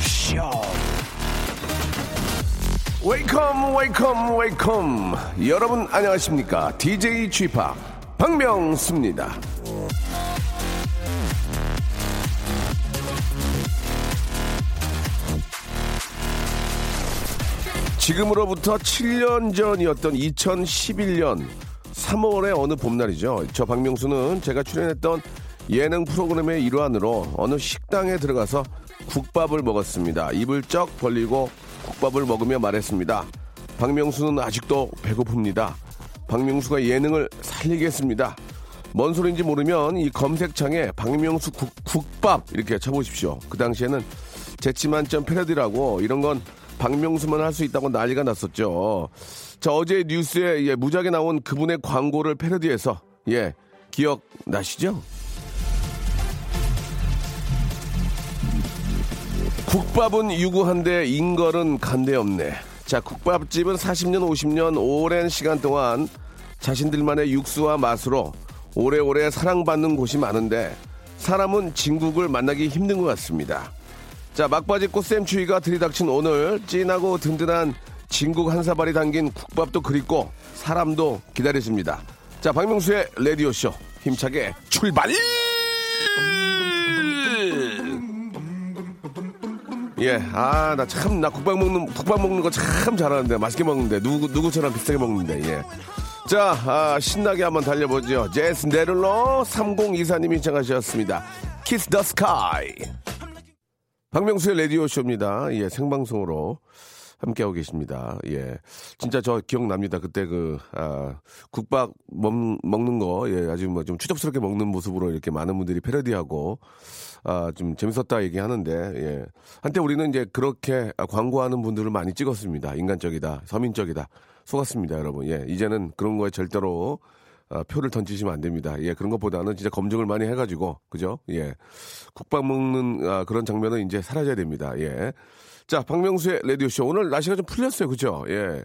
Show. Welcome welcome 여러분 안녕하십니까 DJ P 박명수입니다 지금으로부터 7년 전이었던 2011년 3월의 어느 봄날이죠. 저 박명수는 제가 출연했던 예능 프로그램의 일환으로 어느 식당에 들어가서 국밥을 먹었습니다. 입을 쩍 벌리고 국밥을 먹으며 말했습니다. 박명수는 아직도 배고픕니다. 박명수가 예능을 살리겠습니다. 뭔 소리인지 모르면 이 검색창에 박명수 국, 국밥 이렇게 쳐보십시오. 그 당시에는 재치만점 패러디라고 이런 건 박명수만 할 수 있다고 난리가 났었죠. 자, 어제 뉴스에 예, 무작위 나온 그분의 광고를 패러디해서 예, 기억 나시죠? 국밥은 유구한데 인걸은 간데 없네. 자, 국밥집은 40년, 50년 오랜 시간 동안 자신들만의 육수와 맛으로 오래오래 사랑받는 곳이 많은데 사람은 진국을 만나기 힘든 것 같습니다. 자, 막바지 꽃샘 추위가 들이닥친 오늘 진하고 든든한 진국 한 사발이 담긴 국밥도 그립고 사람도 기다리십니다. 자, 박명수의 라디오쇼 힘차게 출발! 예, 아, 나 참, 나 국밥 먹는, 국밥 먹는 거 참 잘하는데, 맛있게 먹는데, 누구, 누구처럼 비슷하게 먹는데, 예. 자, 아, 신나게 한번 달려보죠. Jason Derulo 3024님이 신청하셨습니다. Kiss the Sky. 박명수의 라디오쇼입니다. 예, 생방송으로 함께하고 계십니다. 예. 진짜 저 기억납니다. 그때 그, 아, 국밥 먹, 먹는 거, 예, 아주 뭐 좀 추접스럽게 먹는 모습으로 이렇게 많은 분들이 패러디하고, 아, 좀 재밌었다 얘기하는데, 예. 한때 우리는 이제 그렇게 광고하는 분들을 많이 찍었습니다. 인간적이다, 서민적이다. 속았습니다, 여러분. 예. 이제는 그런 거에 절대로 아, 표를 던지시면 안 됩니다. 예, 그런 것보다는 진짜 검증을 많이 해가지고, 그죠? 예. 국밥 먹는 아, 그런 장면은 이제 사라져야 됩니다. 예. 자, 박명수의 라디오쇼. 오늘 날씨가 좀 풀렸어요. 그죠? 예.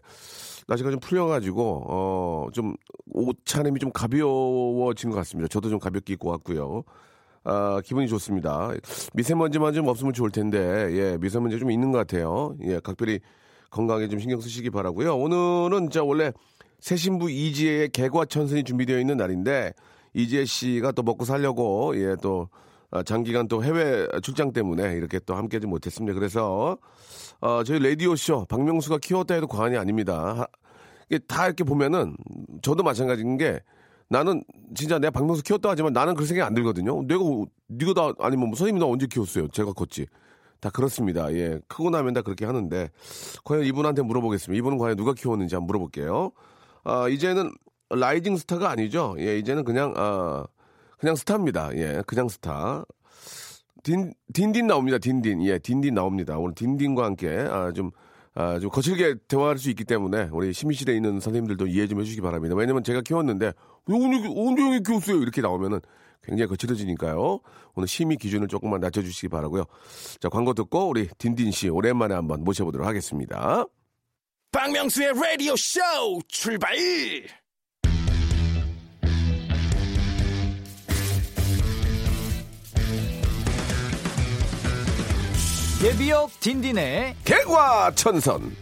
날씨가 좀 풀려가지고, 어, 좀, 옷차림이 좀 가벼워진 것 같습니다. 저도 좀 가볍게 입고 왔고요. 아, 기분이 좋습니다. 미세먼지만 좀 없으면 좋을 텐데, 예, 미세먼지 좀 있는 것 같아요. 예, 각별히 건강에 좀 신경 쓰시기 바라고요 오늘은 자, 원래 새 신부 이지혜의 개과천선이 준비되어 있는 날인데, 이지혜 씨가 또 먹고 살려고, 예, 또, 아, 장기간 또 해외 출장 때문에 이렇게 또 함께하지 못했습니다. 그래서 어, 저희 라디오 쇼 박명수가 키웠다 해도 과언이 아닙니다. 이게 다 이렇게 보면은 저도 마찬가지인 게 나는 진짜 내가 박명수 키웠다 하지만 나는 그런 생각이 안 들거든요. 내가 네가 다 아니면 뭐 선생님이 나 언제 키웠어요? 제가 컸지. 다 그렇습니다. 예, 크고 나면 다 그렇게 하는데 과연 이분한테 물어보겠습니다. 이분은 과연 누가 키웠는지 한번 물어볼게요. 아, 이제는 rising star가 아니죠. 예, 이제는 그냥 아 그냥 스타입니다. 예, 그냥 스타. 딘, 딘딘 나옵니다. 딘딘. 예, 딘딘 나옵니다. 오늘 딘딘과 함께, 아, 좀, 아, 좀 거칠게 대화할 수 있기 때문에 우리 심의실에 있는 선생님들도 이해 좀 해주시기 바랍니다. 왜냐면 제가 키웠는데, 언제, 언제 형이 키웠어요? 이렇게 나오면은 굉장히 거칠어지니까요. 오늘 심의 기준을 조금만 낮춰주시기 바라고요 자, 광고 듣고 우리 딘딘 씨 오랜만에 한번 모셔보도록 하겠습니다. 박명수의 라디오 쇼 출발! 예비역 딘딘의 개과천선.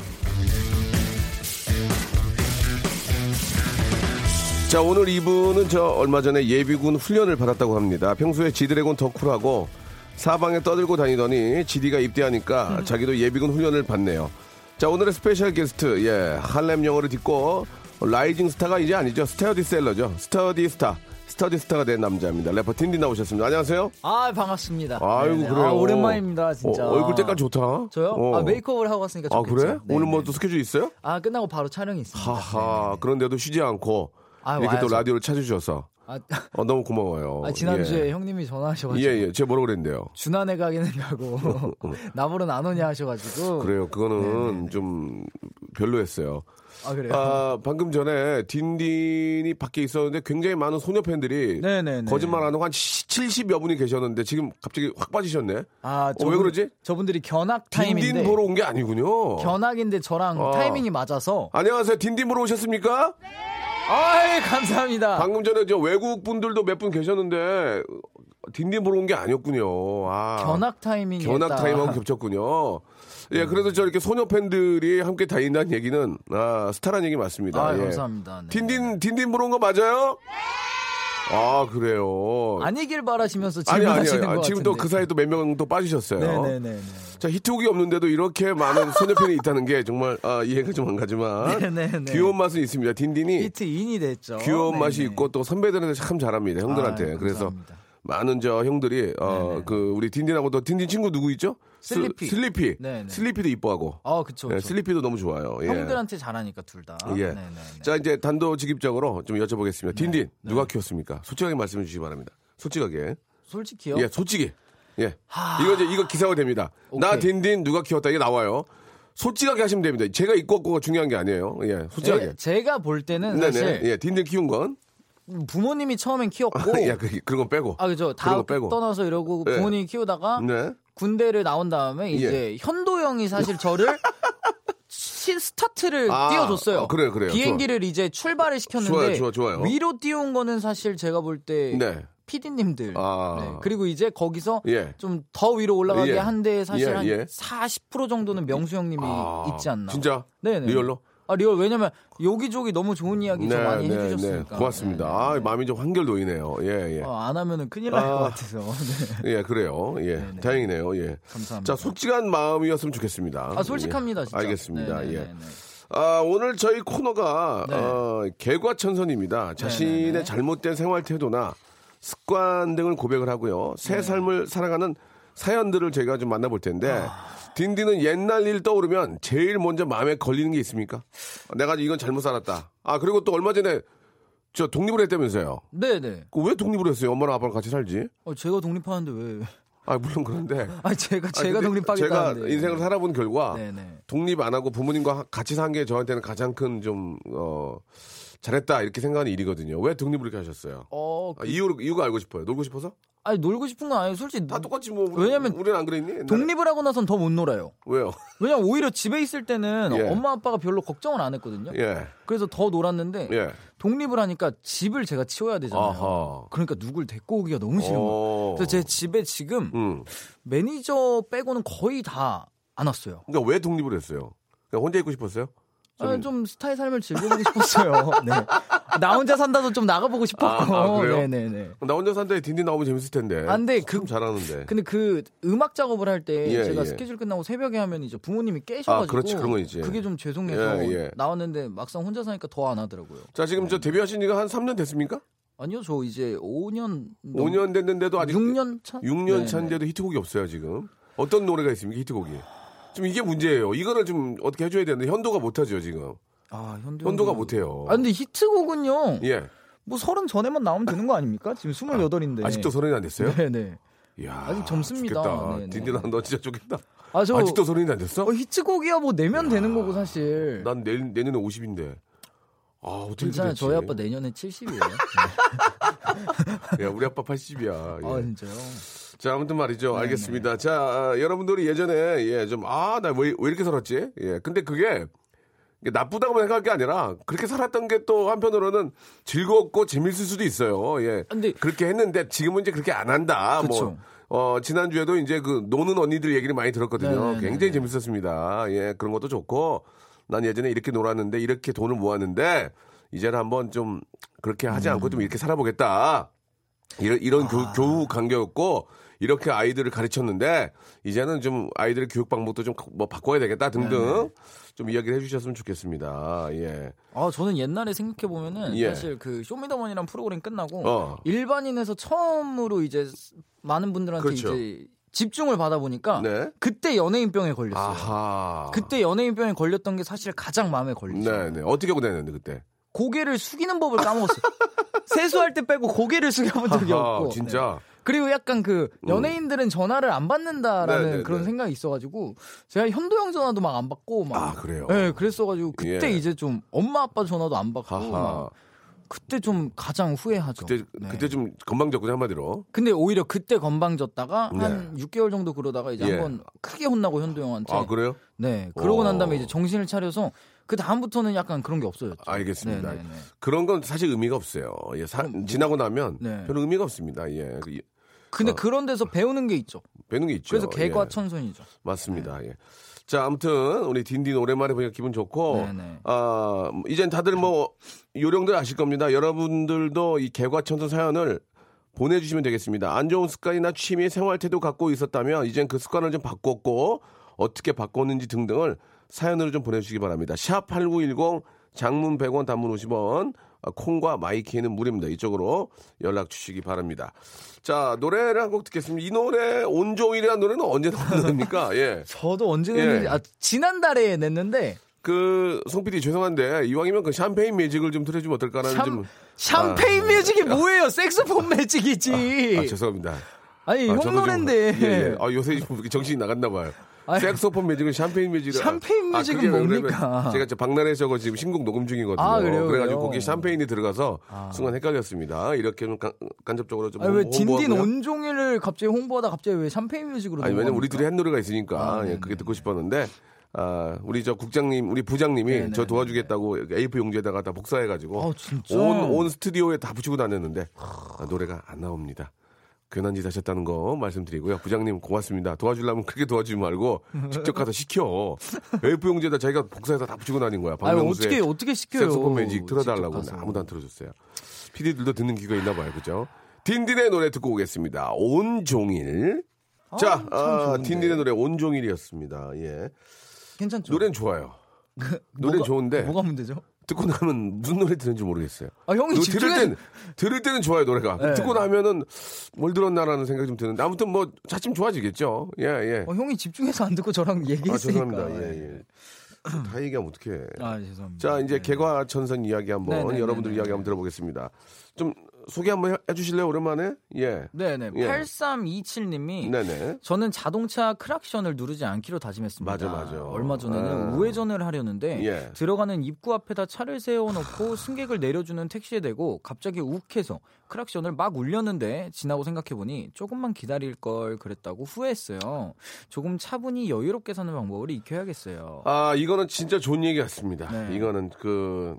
자 오늘 이분은 저 얼마 전에 예비군 훈련을 받았다고 합니다. 평소에 지드래곤 덕후라고 사방에 떠들고 다니더니 지디가 입대하니까 자기도 예비군 훈련을 받네요. 자 오늘의 스페셜 게스트 예 할렘 영어를 듣고 rising star가 이제 아니죠 스테디셀러죠 steady star steady star가 된 남자입니다. 래퍼 딘딘 나오셨습니다. 안녕하세요. 아 반갑습니다. 아이고 네네. 그래요. 아, 오랜만입니다 진짜. 어, 얼굴 때깔 좋다. 저요? 어. 아 메이크업을 하고 왔으니까 아 좋겠죠. 그래? 네, 오늘 뭐 네. 또 스케줄 있어요? 아 끝나고 바로 촬영이 있습니다. 하하. 네네네. 그런데도 쉬지 않고 아, 이렇게 또 와야죠. 라디오를 찾으셔서 아, 어, 너무 고마워요. 아, 지난주에 예. 형님이 전화하셔가지고 예, 예. 제가 뭐라고 그랬는데요? 준환에 가기는 가고 나보러는 안 오냐 하셔가지고 그래요. 그거는 좀 별로였어요. 아 그래요? 아, 방금 전에 딘딘이 밖에 있었는데 굉장히 많은 소녀 팬들이 네네네. 거짓말 안 하고 한 70여 분이 계셨는데 지금 갑자기 확 빠지셨네. 아, 어, 왜 그러지? 저분들이 견학 타임인데 딘딘 보러 온 게 아니군요. 견학인데 저랑 어. 타이밍이 맞아서. 안녕하세요. 딘딘 보러 오셨습니까? 아이 감사합니다. 방금 전에 저 외국 분들도 몇 분 계셨는데 딘딘 보러 온 게 아니었군요. 아. 견학 타이밍이 견학 타임하고 겹쳤군요. 예, 그래서 저 이렇게 소녀 팬들이 함께 다닌다는 얘기는 아, 스타란 얘기 맞습니다. 아 예. 감사합니다. 네. 딘딘 딘딘 보러 온 거 맞아요? 아 그래요. 아니길 바라시면서 아니 아니 질문하시는 아니 것 지금 또. 그 사이에 또 몇 명 또 빠지셨어요. 네네네. 자 히트곡이 없는데도 이렇게 많은 소녀 팬이 있다는 게 정말 아, 이해가 좀 안 가지만 네네네. 귀여운 맛은 있습니다. 딘딘이 히트 인이 됐죠. 귀여운 네네. 맛이 있고 또 선배들한테 참 잘합니다. 형들한테. 아유, 그래서. 많은 저 형들이 어. 그 우리 딘딘하고 또 딘딘 친구 누구 있죠? 스- 슬리피. 슬리피. 네네. 슬리피도 이뻐하고. 아 그쵸. 예, 그쵸. 슬리피도 너무 좋아요. 예. 형들한테 잘하니까 둘 다. 예. 네네네. 자 이제 단도직입적으로 좀 여쭤보겠습니다. 네. 딘딘 누가 키웠습니까? 솔직하게 말씀해 주시기 바랍니다. 솔직하게. 솔직히요. 예, 솔직히. 예. 이거 이제 이거 기사가 됩니다. 나 오케이. 딘딘 누가 키웠다 이게 나와요. 솔직하게 하시면 됩니다. 제가 있고 없고가 중요한 게 아니에요. 예, 솔직하게. 제가 볼 때는 사실 네네. 예, 딘딘 키운 건. 부모님이 처음엔 키웠고 야, 그, 그런 거 빼고. 아 그죠. 다거 빼고. 떠나서 이러고 네. 부모님이 키우다가 네. 군대를 나온 다음에 이제 현도 형이 사실 저를 시- 스타트를 아, 띄워줬어요. 어, 그래요, 그래요. 비행기를 이제 출발을 시켰는데 좋아요, 좋아, 좋아요. 위로 띄운 거는 사실 제가 볼때 네. PD님들 아. 네. 그리고 이제 거기서 예. 좀더 위로 올라가게 예. 한 데에 사실 예, 한 예. 40% 정도는 명수 형님이 아, 있지 않나. 진짜? 네네. real로? 아 real 왜냐면 여기저기 너무 좋은 이야기 좀 많이 해주셨으니까. 고맙습니다. 네, 아, 네. 마음이 좀 한결 놓이네요. 예, 예. 어, 안 하면은 큰일 날것 아. 같아서. 네. 예, 그래요. 예. 다행이네요. 예. 감사합니다. 자, 솔직한 마음이었으면 좋겠습니다. 아 솔직합니다 예. 진짜. 알겠습니다. 네, 네, 예. 네, 네. 아, 오늘 저희 코너가 네. 어, 개과천선입니다. 자신의 네, 네. 잘못된 생활 태도나 습관 등을 고백을 하고요. 네. 새 삶을 살아가는 사연들을 저희가 좀 만나볼 텐데 아. 딘딘은 옛날 일 떠오르면 제일 먼저 마음에 걸리는 게 있습니까? 내가 이건 잘못 살았다. 아 그리고 또 얼마 전에 저 독립을 했다면서요. 네네. 그왜 독립을 했어요? 엄마랑 아빠랑 같이 살지? 어, 제가 독립하는데 왜? 아 물론 그런데 아 제가 아, 제가 근데 독립하겠다는데. 제가 인생을 살아본 결과 네네. 독립 안 하고 부모님과 같이 산 게 저한테는 가장 큰좀 어, 잘했다 이렇게 생각하는 일이거든요. 왜 독립을 이렇게 하셨어요? 어, 아, 그, 이유 이유가 알고 싶어요. 놀고 싶어서? 아니 놀고 싶은 건 아니에요. 솔직히 다 똑같지 뭐. 우리, 왜냐면 우리는 안 그랬니? 옛날에? 독립을 하고 나선 더 못 놀아요. 왜요? 왜냐면 오히려 집에 있을 때는 예. 엄마 아빠가 별로 걱정을 안 했거든요. 예, 그래서 더 놀았는데 예. 독립을 하니까 집을 제가 치워야 되잖아요. 아하. 그러니까 누굴 데리고 오기가 너무 싫은 거예요. 어. 그래서 제 집에 지금 음. 매니저 빼고는 거의 다 안 왔어요. 그러니까 왜 독립을 했어요? 그냥 혼자 있고 싶었어요? 아, 좀 스타의 삶을 즐겨보고 싶었어요. 네. 나 혼자 산다도 좀 나가보고 싶었고. 아, 아? 네네네. 나 혼자 산다에 딘딘 나오면 재밌을 텐데. 안 돼, 참 그- 잘하는데. 근데 그 음악 작업을 할때 예, 제가 예. 스케줄 끝나고 새벽에 하면 이제 부모님이 깨셔가지고 아, 그렇지, 그런 건 있지. 그게 좀 죄송해서 예, 예. 나왔는데 막상 혼자 사니까 더 안 하더라고요. 자 지금 저 데뷔하신 지가 한 3년 됐습니까? 아니요, 저 이제 5년 5년 됐는데도 아직 6년 차? 6년 네네. 차인데도 히트곡이 없어요 지금. 어떤 노래가 있습니까 히트곡이? 좀 이게 문제예요. 이거를 좀 어떻게 해줘야 되는데 현도가 못하죠 지금. 아, 현도 현도가 못해요. 아, 근데 히트곡은요. 예. 뭐 서른 전에만 나오면 되는 거 아닙니까? 지금 28인데. 아직도 서른이 안 됐어요? 네네. 이야, 아직 젊습니다. 네, 네. 딘딘아 너 진짜 좋겠다. 아, 저 아직도 서른이 안 됐어? 어, 히트곡이야 뭐 내면 되는 거고 사실. 난 내, 내년에 50인데. 아 어떻게 괜찮아요. 됐지? 저희 아빠 내년에 70이에요. 야 우리 아빠 80이야. 예. 아, 진짜요? 자, 아무튼 말이죠. 네, 알겠습니다. 자, 아, 여러분들이 예전에, 예, 좀, 아, 나 왜, 왜 이렇게 살았지? 예, 근데 그게, 이게 나쁘다고 생각할 게 아니라, 그렇게 살았던 게 또 한편으로는 즐겁고 재밌을 수도 있어요. 예. 근데- 그렇게 했는데, 지금은 이제 그렇게 안 한다. 그쵸. 뭐, 어, 지난주에도 이제 그, 노는 언니들 얘기를 많이 들었거든요. 네네네. 굉장히 재밌었습니다. 예, 그런 것도 좋고, 난 예전에 이렇게 놀았는데, 이렇게 돈을 모았는데, 이제는 한번 좀, 그렇게 하지 않고 음. 좀 이렇게 살아보겠다. 이런, 이런 아. 교, 교우 관계였고 이렇게 아이들을 가르쳤는데 이제는 좀 아이들의 교육 방법도 좀 뭐 바꿔야 되겠다 등등 좀 이야기를 해주셨으면 좋겠습니다. 예. 아, 저는 옛날에 생각해 보면은 예. 사실 그 쇼미더머니란 프로그램 끝나고 어. 일반인에서 처음으로 이제 많은 분들한테 그렇죠. 이제 집중을 받아 보니까 네. 그때 연예인병에 걸렸어요. 아하. 그때 연예인병에 걸렸던 게 사실 가장 마음에 걸리죠. 네네. 어떻게 하고 다녔는데 그때? 고개를 숙이는 법을 까먹었어요. 세수할 때 빼고 고개를 숙여본 적이 없고. 진짜. 네. 그리고 약간 그 연예인들은 전화를 안 받는다라는 네, 네, 그런 네. 생각이 있어가지고 제가 현도형 전화도 막 안 받고 막 아, 그래요? 네, 그랬어가지고 그때 예. 이제 좀 엄마 아빠 전화도 안 받고 그때 좀 가장 후회하죠. 그때 네. 그때 좀 건방졌군요 한마디로. 근데 오히려 그때 건방졌다가 네. 한 6개월 정도 그러다가 이제 예. 한번 크게 혼나고 현도 형한테 아 그래요? 네 그러고 난 다음에 오. 이제 정신을 차려서 그 다음부터는 약간 그런 게 없어졌죠. 알겠습니다. 네, 네, 네. 그런 건 사실 의미가 없어요. 예, 사- 뭐- 지나고 나면 네. 별 의미가 없습니다. 예, 그, 이- 근데 어. 그런 데서 배우는 게 있죠. 배는 게 있죠. 그래서 개과 예, 천선이죠. 맞습니다. 예. 자, 아무튼 우리 딘딘 오랜만에 보니까 기분 좋고, 네네. 아 이젠 다들 뭐 요령들 아실 겁니다. 여러분들도 이 개과천선 사연을 보내주시면 되겠습니다. 안 좋은 습관이나 취미, 생활 태도 갖고 있었다면 이젠 그 습관을 좀 바꿨고 어떻게 바꿨는지 등등을 사연으로 좀 보내주시기 바랍니다. 샵 #8910 장문 100원, 단문 50원, 아, 콩과 my K는 무료입니다. 이쪽으로 연락 주시기 바랍니다. 자 노래를 한 곡 듣겠습니다. 이 노래 온종일이라는 노래는 언제 나온 겁니까? 예. 저도 언제 예. 냈는지 아 지난달에 냈는데 그, 송 PD 죄송한데, 이왕이면 그 샴페인 매직을 좀 틀어주면 어떨까라는 샴, 좀. 샴페인 매직이 뭐예요? 색소폰 매직이지. 아, 죄송합니다. 아니 아, 형 노래인데. 예, 예. 아, 요새 정신이 나갔나 봐요. 색소폰 매직은 샴페인 매직을. 샴페인 아, 매직은 그러면 뭡니까? 제가 저 박나래에서 지금 신곡 녹음 중이거든요. 아, 그래요? 그래가지고? 거기 샴페인이 들어가서 아. 순간 헷갈렸습니다. 이렇게 좀 간, 간접적으로 좀. 아니, 왜 홍보하고요. 온종일을 갑자기 홍보하다 갑자기 왜 샴페인 뮤직으로 아니, 왜냐면? 우리 둘이 한 노래가 있으니까, 아, 예, 네네. 그게 듣고 싶었는데, 아, 우리 저 국장님, 우리 부장님이 네네네. 저 도와주겠다고 A4 용지에다가 다 복사해가지고, 아? 온, 온 스튜디오에 다 붙이고 다녔는데, 아, 노래가 안 나옵니다. 괜한 짓 하셨다는 거 말씀드리고요. 부장님 고맙습니다. 도와주려면 크게 도와주지 말고 직접 가서 시켜. A4 용지에다 자기가 복사해서 다 붙이고 다닌 거야. 아니 박명수의 어떻게 어떻게 시켜요? 색소폰 매직 틀어달라고 아무도 안 틀어줬어요. PD들도 듣는 귀가 있나 봐요. 그죠? 딘딘의 노래 듣고 오겠습니다. 온종일. 자, 참 아. 딘딘의 노래 온종일이었습니다. 예. 괜찮죠? 노래는 좋아요. 노래는 뭐가- 좋은데 뭐가 문제죠? 듣고 나면 무슨 노래 듣는지 모르겠어요. 아 형이 노- 집중해. 들을 땐 들을 때는 좋아요 노래가. 네. 듣고 나면은 뭘 들었나라는 생각이 좀 드는데 아무튼 뭐 차츰 좋아지겠죠. 예 예. 어, 형이 집중해서 안 듣고 저랑 아 얘기했으니까. 죄송합니다. 예 예. 다 얘기하면 어떡해. 아 죄송합니다. 자 이제 네. 개과천선 이야기 한번 네, 네, 여러분들 네, 이야기 네. 한번 들어보겠습니다. 좀 소개 한번 해- 해주실래요 오랜만에? 예. 네네. 예. 8327님이 네네. 저는 자동차 크락션을 누르지 않기로 다짐했습니다. 맞아, 맞아. 얼마 전에는 아. 우회전을 하려는데 예. 들어가는 입구 앞에다 차를 세워놓고 승객을 내려주는 택시에 대고 갑자기 욱해서 크락션을 막 울렸는데 지나고 생각해보니 조금만 기다릴 걸 그랬다고 후회했어요. 조금 차분히 여유롭게 사는 방법을 익혀야겠어요. 아 이거는 진짜 좋은 얘기 같습니다. 네. 이거는 그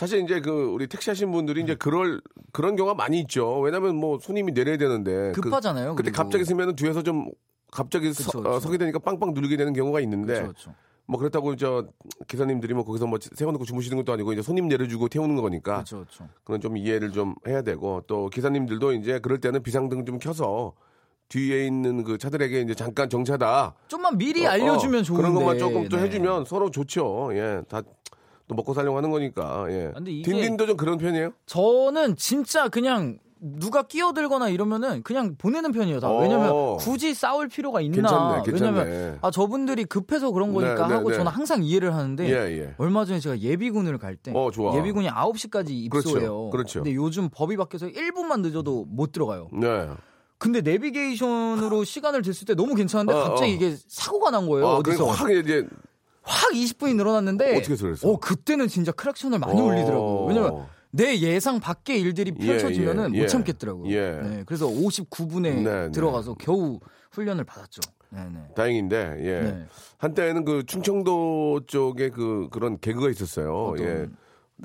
사실 이제 그 우리 택시 하신 분들이 이제 그럴 그런 경우가 많이 있죠. 왜냐면 뭐 손님이 내려야 되는데 그- 급하잖아요. 근데 그리고. 갑자기 서면은 뒤에서 좀 갑자기 그쵸, 서, 그쵸. 어, 서게 되니까 빵빵 누르게 되는 경우가 있는데 그렇죠. 뭐 그렇다고 저 기사님들이 뭐 거기서 뭐 세워놓고 주무시는 것도 아니고 이제 손님 내려주고 태우는 거니까 그렇죠, 그렇죠. 그건 좀 이해를 좀 해야 되고 또 기사님들도 이제 그럴 때는 비상등 좀 켜서 뒤에 있는 그 차들에게 이제 잠깐 정차다 좀만 미리 어, 알려주면 어, 좋은데 그런 것만 조금 좀 네. 해주면 서로 좋죠. 예, 다 또 먹고 살려고 하는 거니까. 예. 근데 이게- 딘딘도 좀 그런 편이에요? 저는 진짜 그냥 누가 끼어들거나 이러면은 그냥 보내는 편이에요. 다. 어. 왜냐면 굳이 싸울 필요가 있나? 괜찮네, 괜찮네. 왜냐면 아 저분들이 급해서 그런 거니까 네, 네, 하고 네. 저는 항상 이해를 하는데 예, 예. 얼마 전에 제가 예비군을 갈때 어. 예비군이 9시까지 입소해요. 그렇죠, 그렇죠. 근데 요즘 법이 바뀌어서 1분만 늦어도 못 들어가요. 네. 근데 내비게이션으로 시간을 쟀을 때 너무 괜찮은데 어, 갑자기 어. 이게 사고가 난 거예요. 아, 어디서 그러니까 확 이제 확 20분이 늘어났는데 어떻게 그랬어? 어, 그때는 진짜 크락션을 많이 어. 울리더라고요. 왜냐면 내 예상 밖의 일들이 예, 펼쳐지면은 예, 못 예. 참겠더라고요. 예. 네, 그래서 59분에 네, 네. 들어가서 겨우 훈련을 받았죠. 네, 네. 다행인데 예. 네. 한때는 그 충청도 쪽에 그 그런 개그가 있었어요. 어떤? 예.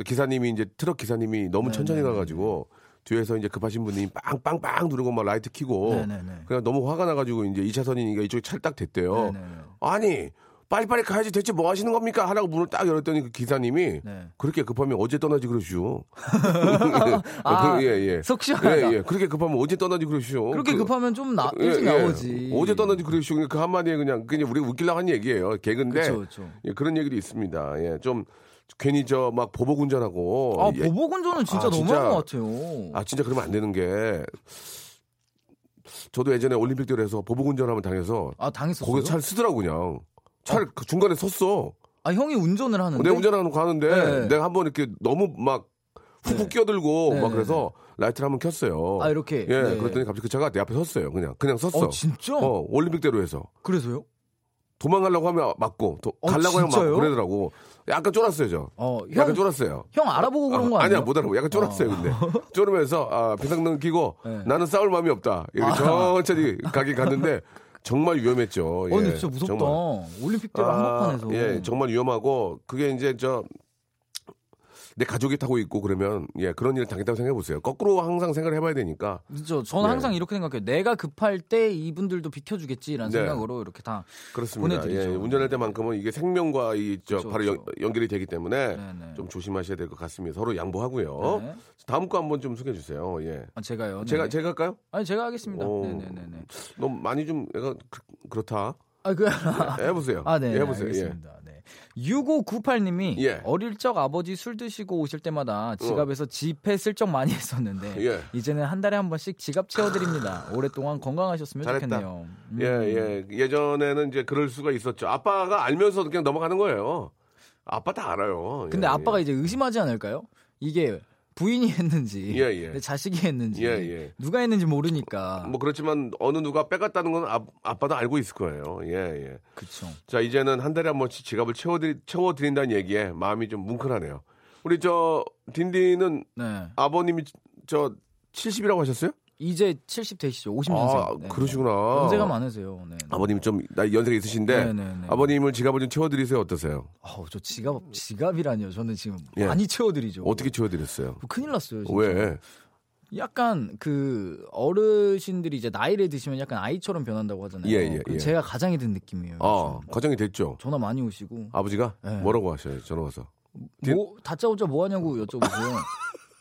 기사님이 이제 트럭 기사님이 너무 네, 천천히 네, 가가지고 뒤에서 이제 급하신 분이 빵빵빵 누르고 막 라이트 네, 네, 네. 그냥 너무 화가 나가지고 이제 2차선이니까 이쪽에 차를 딱 댔대요. 네, 네, 네. 아니 빨리빨리 가야지 대체 뭐 하시는 겁니까? 하라고 문을 딱 열었더니 그 기사님이 네. 그렇게 급하면 어제 떠나지 그러시오. 아, 그, 예, 예. 속 시원하다. 예, 예. 그렇게 급하면 어제 떠나지 그러시오. 그렇게 그- 급하면 좀 나, 예, 일찍 예. 나오지. 어제 떠나지 그러시오. 그 한마디에 그냥 그냥 우리 웃기려고 한 얘기예요. 개근데 그쵸, 그쵸. 예, 그런 얘기도 있습니다. 예, 좀 괜히 저 막 보복 운전하고 아, 예. 보복 운전은 진짜 아, 너무한. 것 같아요. 아 진짜 그러면 안 되는 게 저도 예전에 올림픽대로해서 보복 운전하면 당해서 아, 당했었어요? 거기서 차를 쓰더라고 그냥 차를 그 중간에 섰어. 아, 형이 운전을 하는데 내가 운전하는 거 하는데 네. 내가 한번 이렇게 너무 막 훅훅 네. 끼어들고 네, 막 네, 그래서 라이트를 한번 켰어요. 아, 이렇게? 예, 네. 그랬더니 갑자기 그 차가 내 앞에 섰어요. 그냥 그냥 섰어. 어, 진짜? 어, 올림픽대로 해서 그래서요? 도망가려고 하면 맞고 도, 어, 가려고 하면 진짜요? 맞고 그러더라고. 약간 쫄았어요, 저. 어, 약간 형, 쫄았어요. 형 알아보고 그런 거 아, 아니에요? 아니야 못 알아보고 약간 쫄았어요 근데 쫄으면서 아 비상등 끼고 네. 나는 싸울 마음이 없다 이렇게 아. 천천히 가긴 갔는데 정말 위험했죠. 어, 예, 근데 진짜 무섭다. 정말. 올림픽대로 아, 한복판에서. 예, 정말 위험하고 그게 이제 저 내 가족이 타고 있고 그러면 예 그런 일을 당했다고 생각해 보세요. 거꾸로 항상 생각을 해봐야 되니까 그죠. 저는 예. 항상 이렇게 생각해요. 내가 급할 때 이분들도 비켜주겠지라는 네. 생각으로 이렇게 다. 그렇습니다. 보내드리죠. 예, 운전할 때만큼은 이게 생명과 이저 그쵸, 바로 그쵸. 연, 결이 되기 때문에 네네. 좀 조심하셔야 될 것 같습니다. 서로 양보하고요. 네. 다음 거 한번 좀 소개해 주세요. 예. 아, 제가요. 네. 제가 제가 할까요? 아니 제가 하겠습니다. 오. 네네네네. 너무 많이 좀 애가 그, 그렇다. 아 그. 예, 해보세요. 아, 네. 예, 해보세요. 예. 알겠습니다. 네. 6598님이 예. 어릴 적 아버지 술 드시고 오실 때마다 지갑에서 지폐 슬쩍 많이 했었는데 예. 이제는 한 달에 한 번씩 지갑 채워드립니다. 오랫동안 건강하셨으면 잘했다. 좋겠네요. 음. 예, 예. 예전에는 이제 그럴 수가 있었죠. 아빠가 알면서도 그냥 넘어가는 거예요. 아빠 다 알아요. 근데 예, 아빠가 예. 이제 의심하지 않을까요? 이게 부인이 했는지 예, 예. 내 자식이 했는지 예, 예. 누가 했는지 모르니까 뭐 그렇지만 어느 누가 빼갔다는 건 아, 아빠도 알고 있을 거예요. 예, 예. 그쵸. 자, 이제는 한 달에 한 번씩 지갑을 채워드리, 채워드린다는 얘기에 마음이 좀 뭉클하네요. 우리 저, 딘딘은 네. 아버님이 저 70이라고 하셨어요? 이제 70 되시죠. 50년생. 아, 그러시구나. 연세가 많으세요. 네. 아버님이 좀 나이 연세가 있으신데 네, 네, 네. 아버님을 지갑을 좀 채워 드리세요. 어떠세요? 아우, 저 지갑 지갑이라니요. 저는 지금 예. 많이 채워 드리죠. 어떻게 채워 드렸어요? 큰일 났어요. 진짜. 왜? 약간 그 어르신들이 이제 나이를 드시면 약간 아이처럼 변한다고 하잖아요. 예, 예, 그 예. 제가 가장이 된 느낌이에요. 아. 과정이 됐죠. 전화 많이 오시고 아버지가 네. 뭐라고 하셔요? 전화 와서. 딘- 뭐 다짜고짜 뭐 하냐고 여쭤보세요.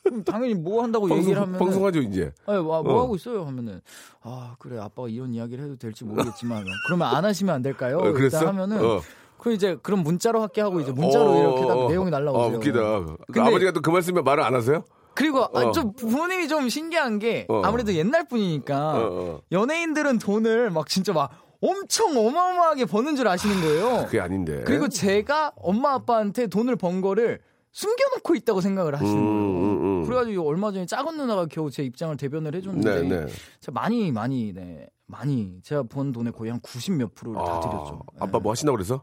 그럼 당연히 뭐 한다고 얘기를 하면 방송하죠 이제. 아, 뭐, 뭐 어. 하고 있어요? 하면은 아 그래 아빠가 이런 이야기를 해도 될지 모르겠지만 그러면 안 하시면 안 될까요? 어, 그랬어? 하면은 어. 그 이제 그럼 문자로 할게 하고 이제 문자로 어, 이렇게 딱 어, 어. 내용이 날라오세요. 아, 웃기다. 그 근데- 아버지가 또 그 말씀에 말을 안 하세요? 그리고 아, 어. 좀 부모님이 좀 신기한 게 어. 아무래도 옛날 분이니까 어, 어. 연예인들은 돈을 막 진짜 막 엄청 어마어마하게 버는 줄 아시는 거예요. 그게 아닌데. 그리고 제가 엄마 아빠한테 돈을 번 거를 숨겨놓고 있다고 생각을 하시는 음, 거예요. 음, 음. 그래가지고 얼마 전에 작은 누나가 겨우 제 입장을 대변을 해줬는데 네, 네. 제가 많이 많이 네 많이 제가 번 돈의 거의 한 90 몇 프로를 다 드렸죠. 아빠 네. 뭐 하신다고 그래서?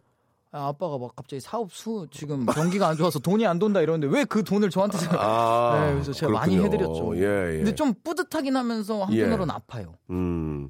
아, 아빠가 막 갑자기 사업 수 지금 경기가 안 좋아서 돈이 안 돈다 이러는데 왜 그 돈을 저한테 아, 네, 그래서 제가 많이 그렇군요. 해드렸죠. 예, 예. 근데 좀 뿌듯하긴 하면서 한편으로는 아파요. 음.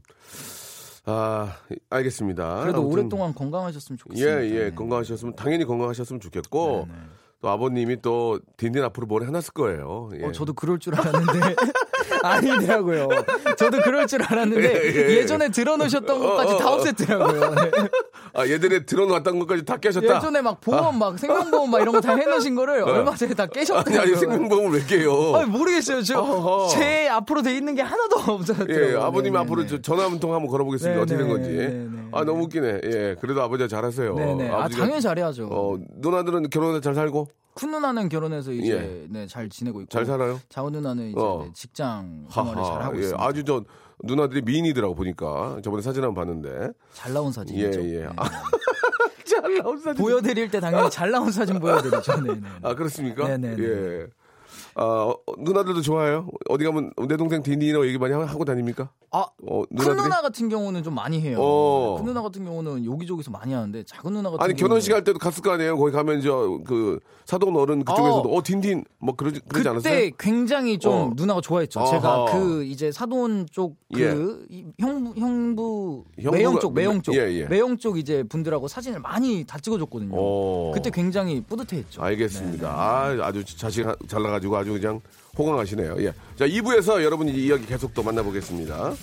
아, 알겠습니다. 그래도 아무튼 오랫동안 건강하셨으면 예, 좋겠습니다. 예. 네. 건강하셨으면 당연히 건강하셨으면 좋겠고 네, 네. 또 아버님이 또 딘딘 앞으로 뭘 해놨을 거예요. 예. 어, 저도 그럴 줄 알았는데 아니더라고요. 저도 그럴 줄 알았는데 예, 예. 예, 전에 들어놓으셨던 것까지 어, 어, 다 어. 없앴더라고요. 네. 아, 얘들이 들어놨던 것까지 다 깨셨다. 예전에 막 보험 막 생명보험 막 이런 거 다 해놓으신 거를 얼마 전에 다 아니, 깨셨더라고요. 아니 생명보험을 왜 깨요? 아니, 모르겠어요. 저, 어허. 제 앞으로 돼 있는 게 하나도 없었더라고요. 예, 아버님 네, 앞으로 네. 저 전화 한 통 한번 걸어보겠습니다. 네, 어떻게 된 네, 건지. 네, 네, 아, 너무 웃기네. 예, 그래도 아버지가 잘하세요. 네네. 아, 아버지가- 당연히 잘해야죠. 어, 누나들은 결혼해서 잘 살고 큰 누나는 결혼해서 이제 예. 네, 잘 지내고 있고 잘 살아요? 작은 누나는 이제 어. 네, 직장 생활을 잘 하고 예, 있습니다. 아주 저 누나들이 미인이더라고 보니까 저번에 사진 한번 봤는데 잘 나온 사진이죠. 예, 예. 네. 아, 잘 나온 사진. 보여드릴 때 당연히 잘 나온 사진 보여드리죠. 네 네. 아 그렇습니까? 네네네. 예. 아 어, 누나들도 좋아해요. 어디 가면 내 동생 딘딘이라고 얘기 많이 하- 하고 다닙니까? 아, 어, 큰 누나들이? 누나 같은 경우는 좀 많이 해요. 어. 큰 누나 같은 경우는 여기저기서 많이 하는데 작은 누나 같은 아니 경우는 결혼식 할 때도 갔을 거 아니에요. 거기 가면 저그 사돈 어른 그쪽에서도 어, 딘딘 뭐 그러지 그러지 그때 않았어요? 굉장히 좀 어. 누나가 좋아했죠. 아하. 제가 그 이제 사돈 쪽 예. 그 형부 형부 형부가- 매형 쪽 매형 쪽 예, 예. 매형 쪽 이제 분들하고 사진을 많이 다 찍어줬거든요. 어. 그때 굉장히 뿌듯해했죠. 알겠습니다. 네, 아, 아주 자식 하- 잘나가지고 아주 그냥 호강하시네요. 예. 자, 2부에서 여러분이 이 이야기 계속 또 만나보겠습니다.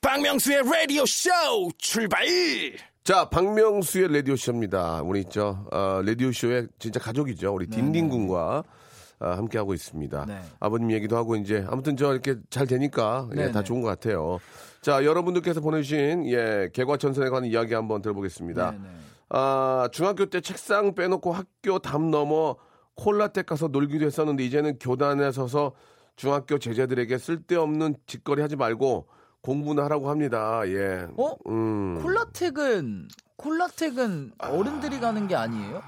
박명수의 라디오 쇼 출발! 자, 박명수의 라디오쇼입니다. 우리 저, 어, 라디오쇼의 진짜 가족이죠. 우리 딘딘 군과 아, 함께하고 있습니다. 네. 아버님 얘기도 하고 이제 아무튼 저 이렇게 잘 되니까 예, 네, 다 네. 좋은 것 같아요. 자, 여러분들께서 보내주신 예, 개과천선에 관한 이야기 한번 들어보겠습니다. 네, 네. 아, 중학교 때 책상 빼놓고 학교 담 넘어 콜라텍 가서 놀기도 했었는데 이제는 교단에 서서 중학교 제자들에게 쓸데없는 짓거리 하지 말고 공부는 하라고 합니다. 예. 어? 음. 콜라텍은 콜라텍은 어른들이 가는 게 아니에요?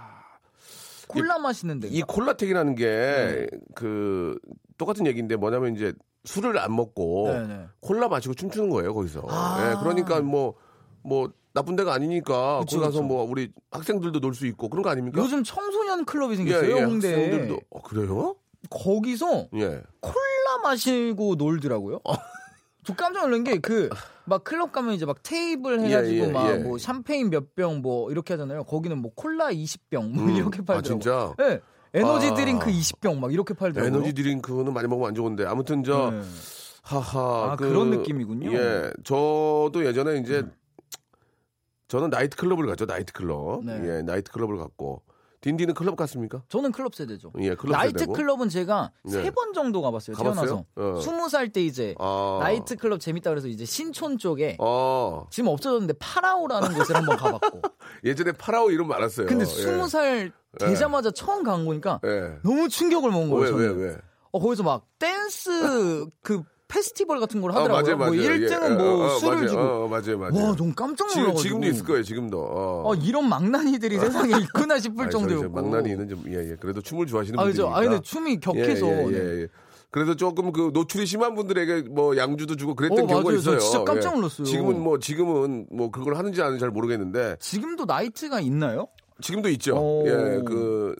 콜라 마시는데. 이 콜라텍이라는 게그 똑같은 얘기인데 뭐냐면 이제 술을 안 먹고 네네. 콜라 마시고 춤추는 거예요 거기서. 아. 예, 그러니까 뭐뭐 나쁜 데가 아니니까 그쵸, 거기 가서 그쵸. 뭐 우리 학생들도 놀 수 있고 그런 거 아닙니까? 요즘 청소년 클럽이 예, 생겼어요, 예, 홍대에. 학생들도 어, 그래요? 거기서 예. 콜라 마시고 놀더라고요. 어. 저 깜짝 놀란 게 그 막 클럽 가면 이제 막 테이블 해가지고 예, 예, 막 예. 뭐 샴페인 몇 병 뭐 이렇게 하잖아요. 거기는 뭐 콜라 20병 뭐 음. 이렇게 아 팔더라고요. 진짜. 네. 에너지 아. 드링크 20병 막 이렇게 팔더라고요. 에너지 드링크는 많이 먹으면 안 좋은데 아무튼 저 네. 하하 아, 그- 그런 느낌이군요. 예, 저도 예전에 이제 저는 나이트 클럽을 갔죠. 나이트 클럽. 네. 예, 나이트 클럽을 갔고 딘딘은 클럽 갔습니까? 저는 클럽 세대죠. 예, 클럽 나이트 세대고. 클럽은 제가 네. 세번 정도 가봤어요. 가봤어요? 태어나서. 어. 스무 살 때 이제 아. 나이트 클럽 재밌다 그래서 이제 신촌 쪽에 어. 지금 없어졌는데 파라오라는 곳을 한번 가봤고. 예전에 파라오 이름 많았어요. 근데 예. 스무 살 되자마자 처음 간 거니까 예. 너무 충격을 먹은 거예요. 왜, 왜. 왜? 어, 거기서 막 댄스 그 페스티벌 같은 걸 아, 하더라고요. 맞아요, 뭐 맞아요. 1등은 예, 뭐 어, 어, 술을 맞아요. 주고. 어, 맞아요, 맞아요. 와, 너무 깜짝 지금, 놀라가지고. 지금 도 있을 거예요, 지금도. 어. 어, 이런 망나니들이 세상에 있구나 싶을 아니, 정도였고. 망나니는 좀, 예, 예. 그래도 춤을 좋아하시는 아, 분들이니까. 그죠. 아, 근데 춤이 격해서. 예, 예, 네. 예, 예. 그래서 조금 그 노출이 심한 분들에게 뭐 양주도 주고 그랬던 어, 경우가 맞아요. 저 있어요. 진짜 깜짝 예. 놀랐어요. 지금은 뭐 지금은 뭐 그걸 하는지 안 하는지 잘 모르겠는데 지금도 나이트가 있나요? 지금도 있죠. 오. 예, 그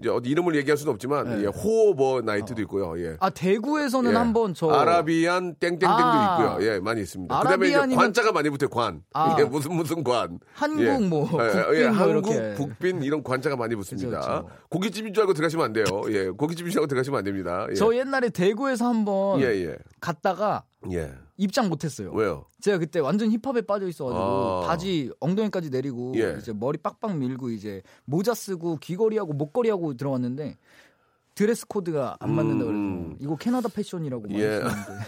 이제 어디 이름을 얘기할 수는 없지만 네. 예, 호뭐 나이트도 있고요. 예. 아, 대구에서는 예. 한번 저. 아라비안 땡땡땡도 아. 있고요. 예, 많이 있습니다. 그다음에 이제 관자가 많이 붙어요. 관. 아. 예, 무슨 무슨 관. 한국 예. 뭐, 예, 국빈 예, 뭐 한국, 이렇게. 국빈 이런 관 자가 많이 붙습니다. 그죠, 그죠. 고깃집인 줄 알고 들어가시면 안 돼요. 예, 고깃집인 줄 알고 들어가시면 안 됩니다. 예. 저 옛날에 대구에서 한번 예, 예. 갔다가 예. 입장 못했어요. 왜요? 제가 그때 완전 힙합에 빠져 있어가지고 아. 바지 엉덩이까지 내리고 예. 이제 머리 빡빡 밀고 이제 모자 쓰고 귀걸이하고 목걸이하고 들어갔는데 드레스 코드가 안 맞는다 그래서 음. 이거 캐나다 패션이라고 예. 말했었는데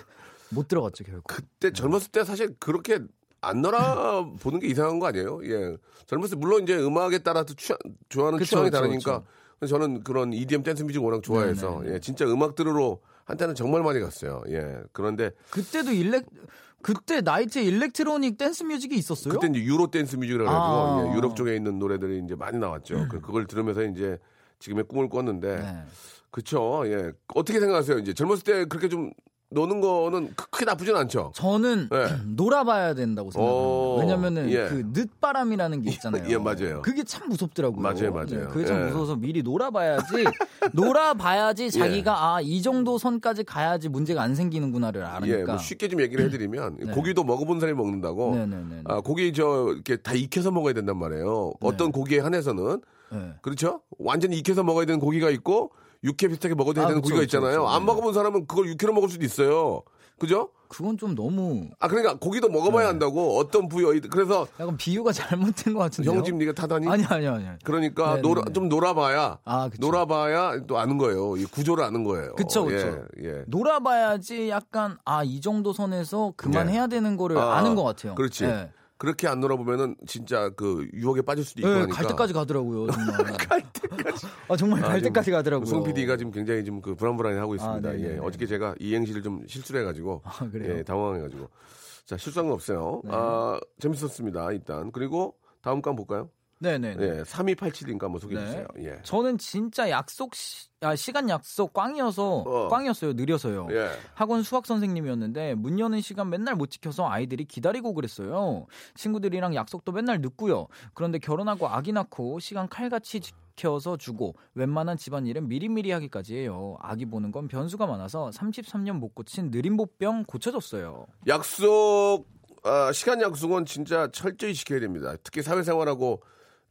못 들어갔죠 결국. 그때 젊었을 때 사실 그렇게 안 놀아 보는 게 이상한 거 아니에요? 예. 젊었을 때 물론 이제 음악에 따라서 취향, 좋아하는 그쵸, 취향이 그쵸, 다르니까 저는 그런 EDM 댄스 뮤직 워낙 좋아해서 네네네. 예, 진짜 음악 들으러 한때는 정말 많이 갔어요. 예. 그런데 그때도 elec 그때 나이트에 electronic 댄스 뮤직이 있었어요? 그때 이제 유로 댄스 뮤직이라고 아. 해가지고 예, 유럽 쪽에 있는 노래들이 이제 많이 나왔죠. 그, 그걸 들으면서 이제 지금의 꿈을 꿨는데 네. 그쵸. 예. 어떻게 생각하세요? 이제 젊었을 때 그렇게 좀 노는 거는 크- 크게 나쁘진 않죠. 저는 네. 놀아봐야 된다고 생각합니다. 오, 왜냐면은 예. 그 늦바람이라는 게 있잖아요. 예, 맞아요. 그게 참 무섭더라고요. 맞아요, 맞아요. 그게 참 예. 무서워서 미리 놀아봐야지, 놀아봐야지 자기가 아 이 정도 선까지 가야지 문제가 안 생기는구나를 예, 알으니까. 뭐 쉽게 좀 얘기를 해드리면 네. 고기도 먹어본 사람이 먹는다고. 네네네. 아, 고기 저 이렇게 다 익혀서 먹어야 된단 말이에요. 어떤 고기에 한해서는 네. 그렇죠? 완전히 익혀서 먹어야 되는 고기가 있고 육회 비슷하게 먹어야 아, 되는 그쵸, 고기가 그쵸, 있잖아요. 그쵸. 안 네. 먹어본 사람은 그걸 육회로 먹을 수도 있어요. 그죠? 그건 좀 너무 아 그러니까 고기도 먹어봐야 한다고 어떤 부위 그래서 약간 비유가 잘못된 것 같은데요. 형집 네가 타다니 아니 아니 아니. 그러니까 네네네. 놀아, 좀 놀아봐야 아, 그쵸. 놀아봐야 또 아는 거예요. 이 구조를 아는 거예요. 그쵸, 그쵸. 예, 예. 놀아봐야지 약간 아 이 정도 선에서 그만해야 되는 거를 아, 아는 것 같아요. 그렇지. 네. 그렇게 안 놀아보면은 진짜 그 유혹에 빠질 수도 있고 네, 하니까. 갈 때까지 가더라고요, 정말. 갈 때까지. 아, 정말 갈 지금 때까지 가더라고요. 송 PD가 지금 굉장히 지금 그 불안불안해 하고 있습니다. 아, 네네네. 예. 어저께 제가 이행시를 좀 실수를 해가지고 아? 예, 당황해가지고 자 실수한 건 없어요. 네. 아 재밌었습니다. 일단 그리고 다음 건 볼까요? 네네. 네. 예, 3287인가 한번 소개해 주세요. 예. 저는 진짜 약속 시, 아, 시간 약속 꽝이어서 어. 꽝이었어요. 느려서요. 예. 학원 수학 선생님이었는데 문 여는 시간 맨날 못 지켜서 아이들이 기다리고 그랬어요. 친구들이랑 약속도 맨날 늦고요. 그런데 결혼하고 아기 낳고 시간 칼같이 지켜서 주고 웬만한 집안일은 미리미리 하기까지 해요. 아기 보는 건 변수가 많아서 33년 못 고친 느림보병 고쳐줬어요. 약속 아, 시간 약속은 진짜 철저히 지켜야 됩니다. 특히 사회생활하고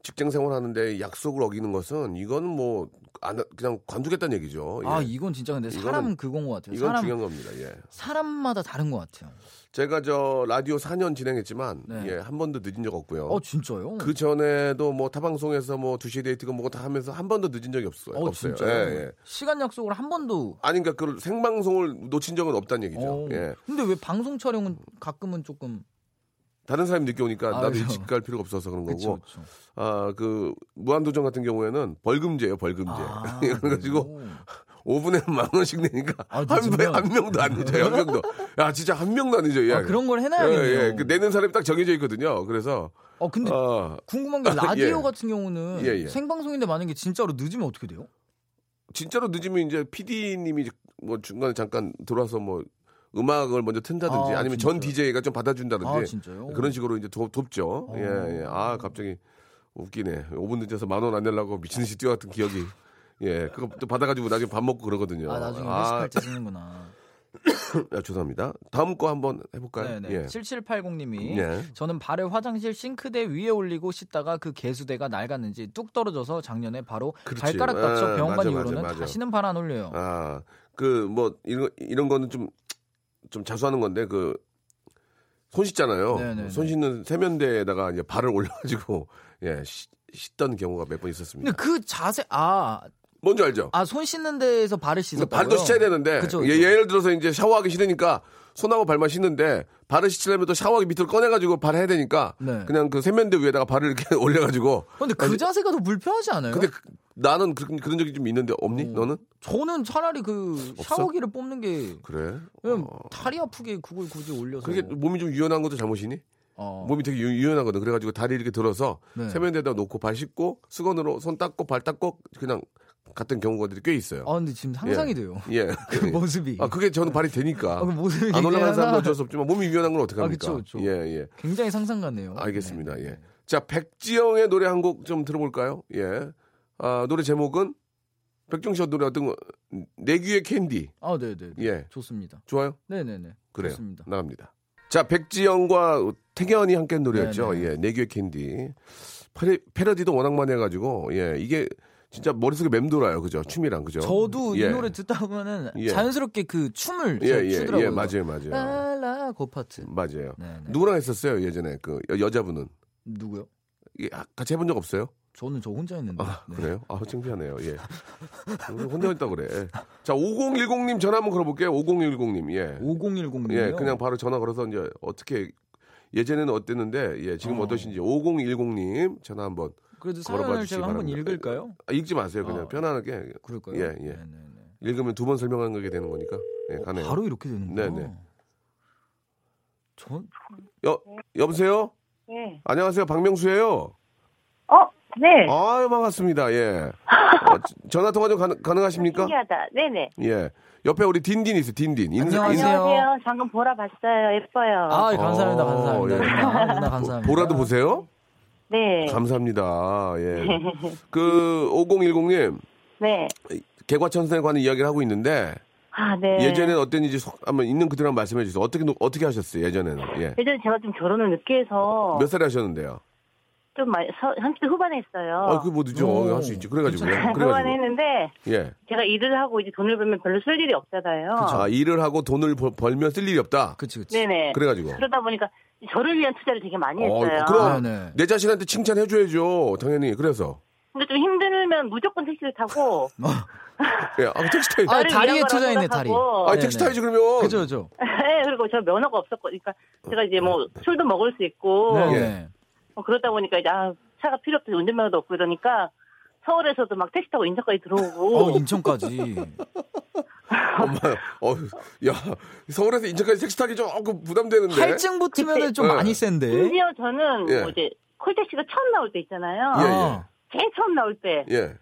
직장 생활 하는데 약속을 어기는 것은 이건 뭐 안, 그냥 관두겠다는 얘기죠. 예. 아 이건 진짜 근데 사람 그건 것 같아요. 이건 사람 중요한 겁니다. 예. 사람마다 다른 것 같아요. 제가 저 라디오 4년 진행했지만 네. 예, 한 번도 늦은 적 없고요. 어 진짜요? 그 전에도 뭐 타방송에서 뭐 2시 데이트가 뭐고 다 하면서 한 번도 늦은 적이 없어요. 어, 없어요. 진짜요? 예, 예. 시간 약속을 한 번도. 아니 그러니까 그 생방송을 놓친 적은 없다는 얘기죠. 어. 예. 근데 왜 방송 촬영은 가끔은 조금. 다른 사람이 늦게 오니까 아, 나도 그죠. 일찍 갈 필요가 없어서 그런 거고. 아, 그 무한도전 같은 경우에는 벌금제예요, 벌금제. 아, 그래 가지고 그래요? 5분에 만 원씩 내니까 아, 한, 명도 안 늦어요. 한 명도. 야, 진짜 한 명도 안 늦어요. 예. 아, 그런 걸 예, 해놔야겠네요. 예. 그 내는 사람이 딱 정해져 있거든요. 그래서 어 근데 어, 궁금한 게 라디오 예. 같은 경우는 예, 예. 생방송인데 만약에 진짜로 늦으면 어떻게 돼요? 진짜로 늦으면 이제 PD님이 뭐 중간에 잠깐 들어와서 뭐 음악을 먼저 튼다든지 아, 아, 니면전? DJ가 좀 받아준다든지 아? 그런 식으로 이제 돕, 돕죠. 어. 예, 예. 아, 갑자기 웃기네. 5분 늦어서 만 원 안 내려고 미친 듯이 뛰어갔던 기억이. 예, 그거 또 받아가지고 나중에 밥 먹고 그러거든요. 아 나중에 아, 회식할 때 쓰는구나. 야, 죄송합니다. 다음 거 한번 해볼까요? 네네. 예. 7780님이 예. 저는 발을 화장실 싱크대 위에 올리고 씻다가 그 개수대가 낡았는지 뚝 떨어져서 작년에 바로 그렇지. 발가락 다쳐 아, 병원 맞아, 간 맞아, 이후로는 맞아. 다시는 발 안 올려요. 아, 그, 뭐, 이런, 이런 거는 좀, 좀 자수하는 건데, 그, 손 씻잖아요. 네네네. 손 씻는 세면대에다가 이제 발을 올려가지고, 예, 씻, 씻던 경우가 몇 번 있었습니다. 근데 그 자세 아 뭔지 알죠? 아 손 씻는 데에서 발을 씻었다고요? 발도 씻어야 되는데 그쵸, 예, 그쵸. 예를 들어서 이제 샤워하기 싫으니까 손하고 발만 씻는데 발을 씻으려면 또 샤워하기 밑으로 꺼내가지고 발 해야 되니까 네. 그냥 그 세면대 위에다가 발을 이렇게 올려가지고 근데 그 자세가 더 불편하지 않아요? 근데 그- 나는 그런, 그런 적이 좀 있는데 없니? 어. 너는? 저는 차라리 그 없어? 샤워기를 뽑는 게 그래? 왜냐면 어. 다리 아프게 그걸 굳이 올려서 그게 몸이 좀 유연한 것도 잘못이니? 어. 몸이 되게 유, 유연하거든. 그래가지고 다리 이렇게 들어서 네. 세면대에다 놓고 발 씻고 수건으로 손 닦고 발 닦고 그냥 갔던 경우가 꽤 있어요. 아 근데 지금 상상이 예. 돼요. 예. 그 모습이. 아, 그게 저는 발이 되니까. 아, 그 모습이 안 올라가는 사람은 어쩔 수 없지만 몸이 유연한 건 어떡합니까? 아, 그쵸, 그쵸. 예, 예. 굉장히 상상 가네요. 알겠습니다. 네. 예. 자, 백지영의 노래 한 곡 좀 들어볼까요? 예. 아, 노래 제목은 백지영 씨 노래 어떤 거? 내 귀에 캔디. 아, 네, 네. 네. 예. 좋습니다. 좋아요? 네, 네, 네. 그래요. 좋습니다. 나갑니다. 자, 백지영과 택연이 함께 한 노래였죠. 네네. 예. 내 귀에 캔디. 패러, 패러디도 워낙 많이 해가지고, 예. 이게 진짜 머릿속에 맴돌아요. 그죠? 춤이랑, 그죠? 저도 예. 이 노래 듣다 보면은 예. 자연스럽게 그 춤을 예, 제가 예, 추더라고요. 예. 맞아요, 맞아요. 라라 그 파트. 맞아요. 네, 네. 누구랑 했었어요? 예전에 그 여, 여자분은. 누구요? 예, 같이 해본 적 없어요? 저는 저 혼자 했는데. 아, 네. 그래요? 아, 창피하네요. 예. 혼자 했다 그래. 자, 5010님 전화 한번 걸어볼게요. 5010님. 예. 5010님이요. 예, 그냥 바로 전화 걸어서 이제 어떻게 예전에는 어땠는데 예, 지금 어. 어. 떠신지 5010님 전화 한번 그래도 걸어봐 사연을 주시기 제가 한번 바랍니다. 읽을까요? 아, 읽지 마세요. 그냥 어. 편안하게 그럴까요? 예, 예. 네, 네, 네. 읽으면 두 번 설명하는 게 되는 거니까. 예, 가네요. 바로 이렇게 되는구나. 네, 네. 전 여 여보세요? 예. 안녕하세요. 박명수예요. 어, 네. 아유, 반갑습니다. 예. 어, 지- 전화 통화 좀 가능, 가능 하십니까? 신기하다. 네네. 예. 옆에 우리 딘딘 있어요. 딘딘. 인- 안녕하세요. 안녕하세요. 방금 보라 봤어요. 예뻐요. 아, 감사합니다. 어, 감사합니다. 예. 누나, 누나 감사합니다. 보라도 보세요. 네. 감사합니다. 예. 그 5010님 네. 개과천선에 관한 이야기를 하고 있는데 아, 네. 예전에는 어땠는지 속- 한번 있는 그대로 말씀해 주세요. 어떻게 노- 어떻게 하셨어요? 예전에는 예. 예전에 제가 좀 결혼을 늦게 해서 몇 살에 하셨는데요? 좀 많이 서, 30대 후반에 했어요. 아, 그뭐 늦죠. 오. 할수 있지. 그래가지고요. 후반에 그래가지고 했는데 예. 제가 일을 하고 이제 돈을 벌면 별로 쓸 일이 없잖아요. 아 일을 하고 돈을 벌, 벌면 쓸 일이 없다. 그치 그치. 네네. 그래가지고. 그러다 보니까 저를 위한 투자를 되게 많이 어, 했어요. 그럼 네네. 내 자신한테 칭찬해줘야죠. 당연히. 그래서 근데 좀 힘들면 무조건 택시를 타고 예. 아, 택시 타이. 아, 다리에 투자했네, 다리. 아. 택시 타야지 그러면. 그죠 그죠. 네, 그리고 저 면허가 없었고, 그러니까 제가 이제 뭐 술도 먹을 수 있고 네. 예. 뭐 그러다 보니까 이제 아, 차가 필요 없고 운전면허도 없고 이러니까 서울에서도 막 택시 타고 인천까지 들어오고 어 인천까지. 엄마, 어, 야, 서울에서 인천까지 택시 타기 조금 부담되는데. 할증 붙으면은 좀 네. 많이 센데. 심지어 저는 예. 뭐 이제 콜택시가 처음 나올 때 있잖아요. 예, 아, 제일 처음 나올 때 예.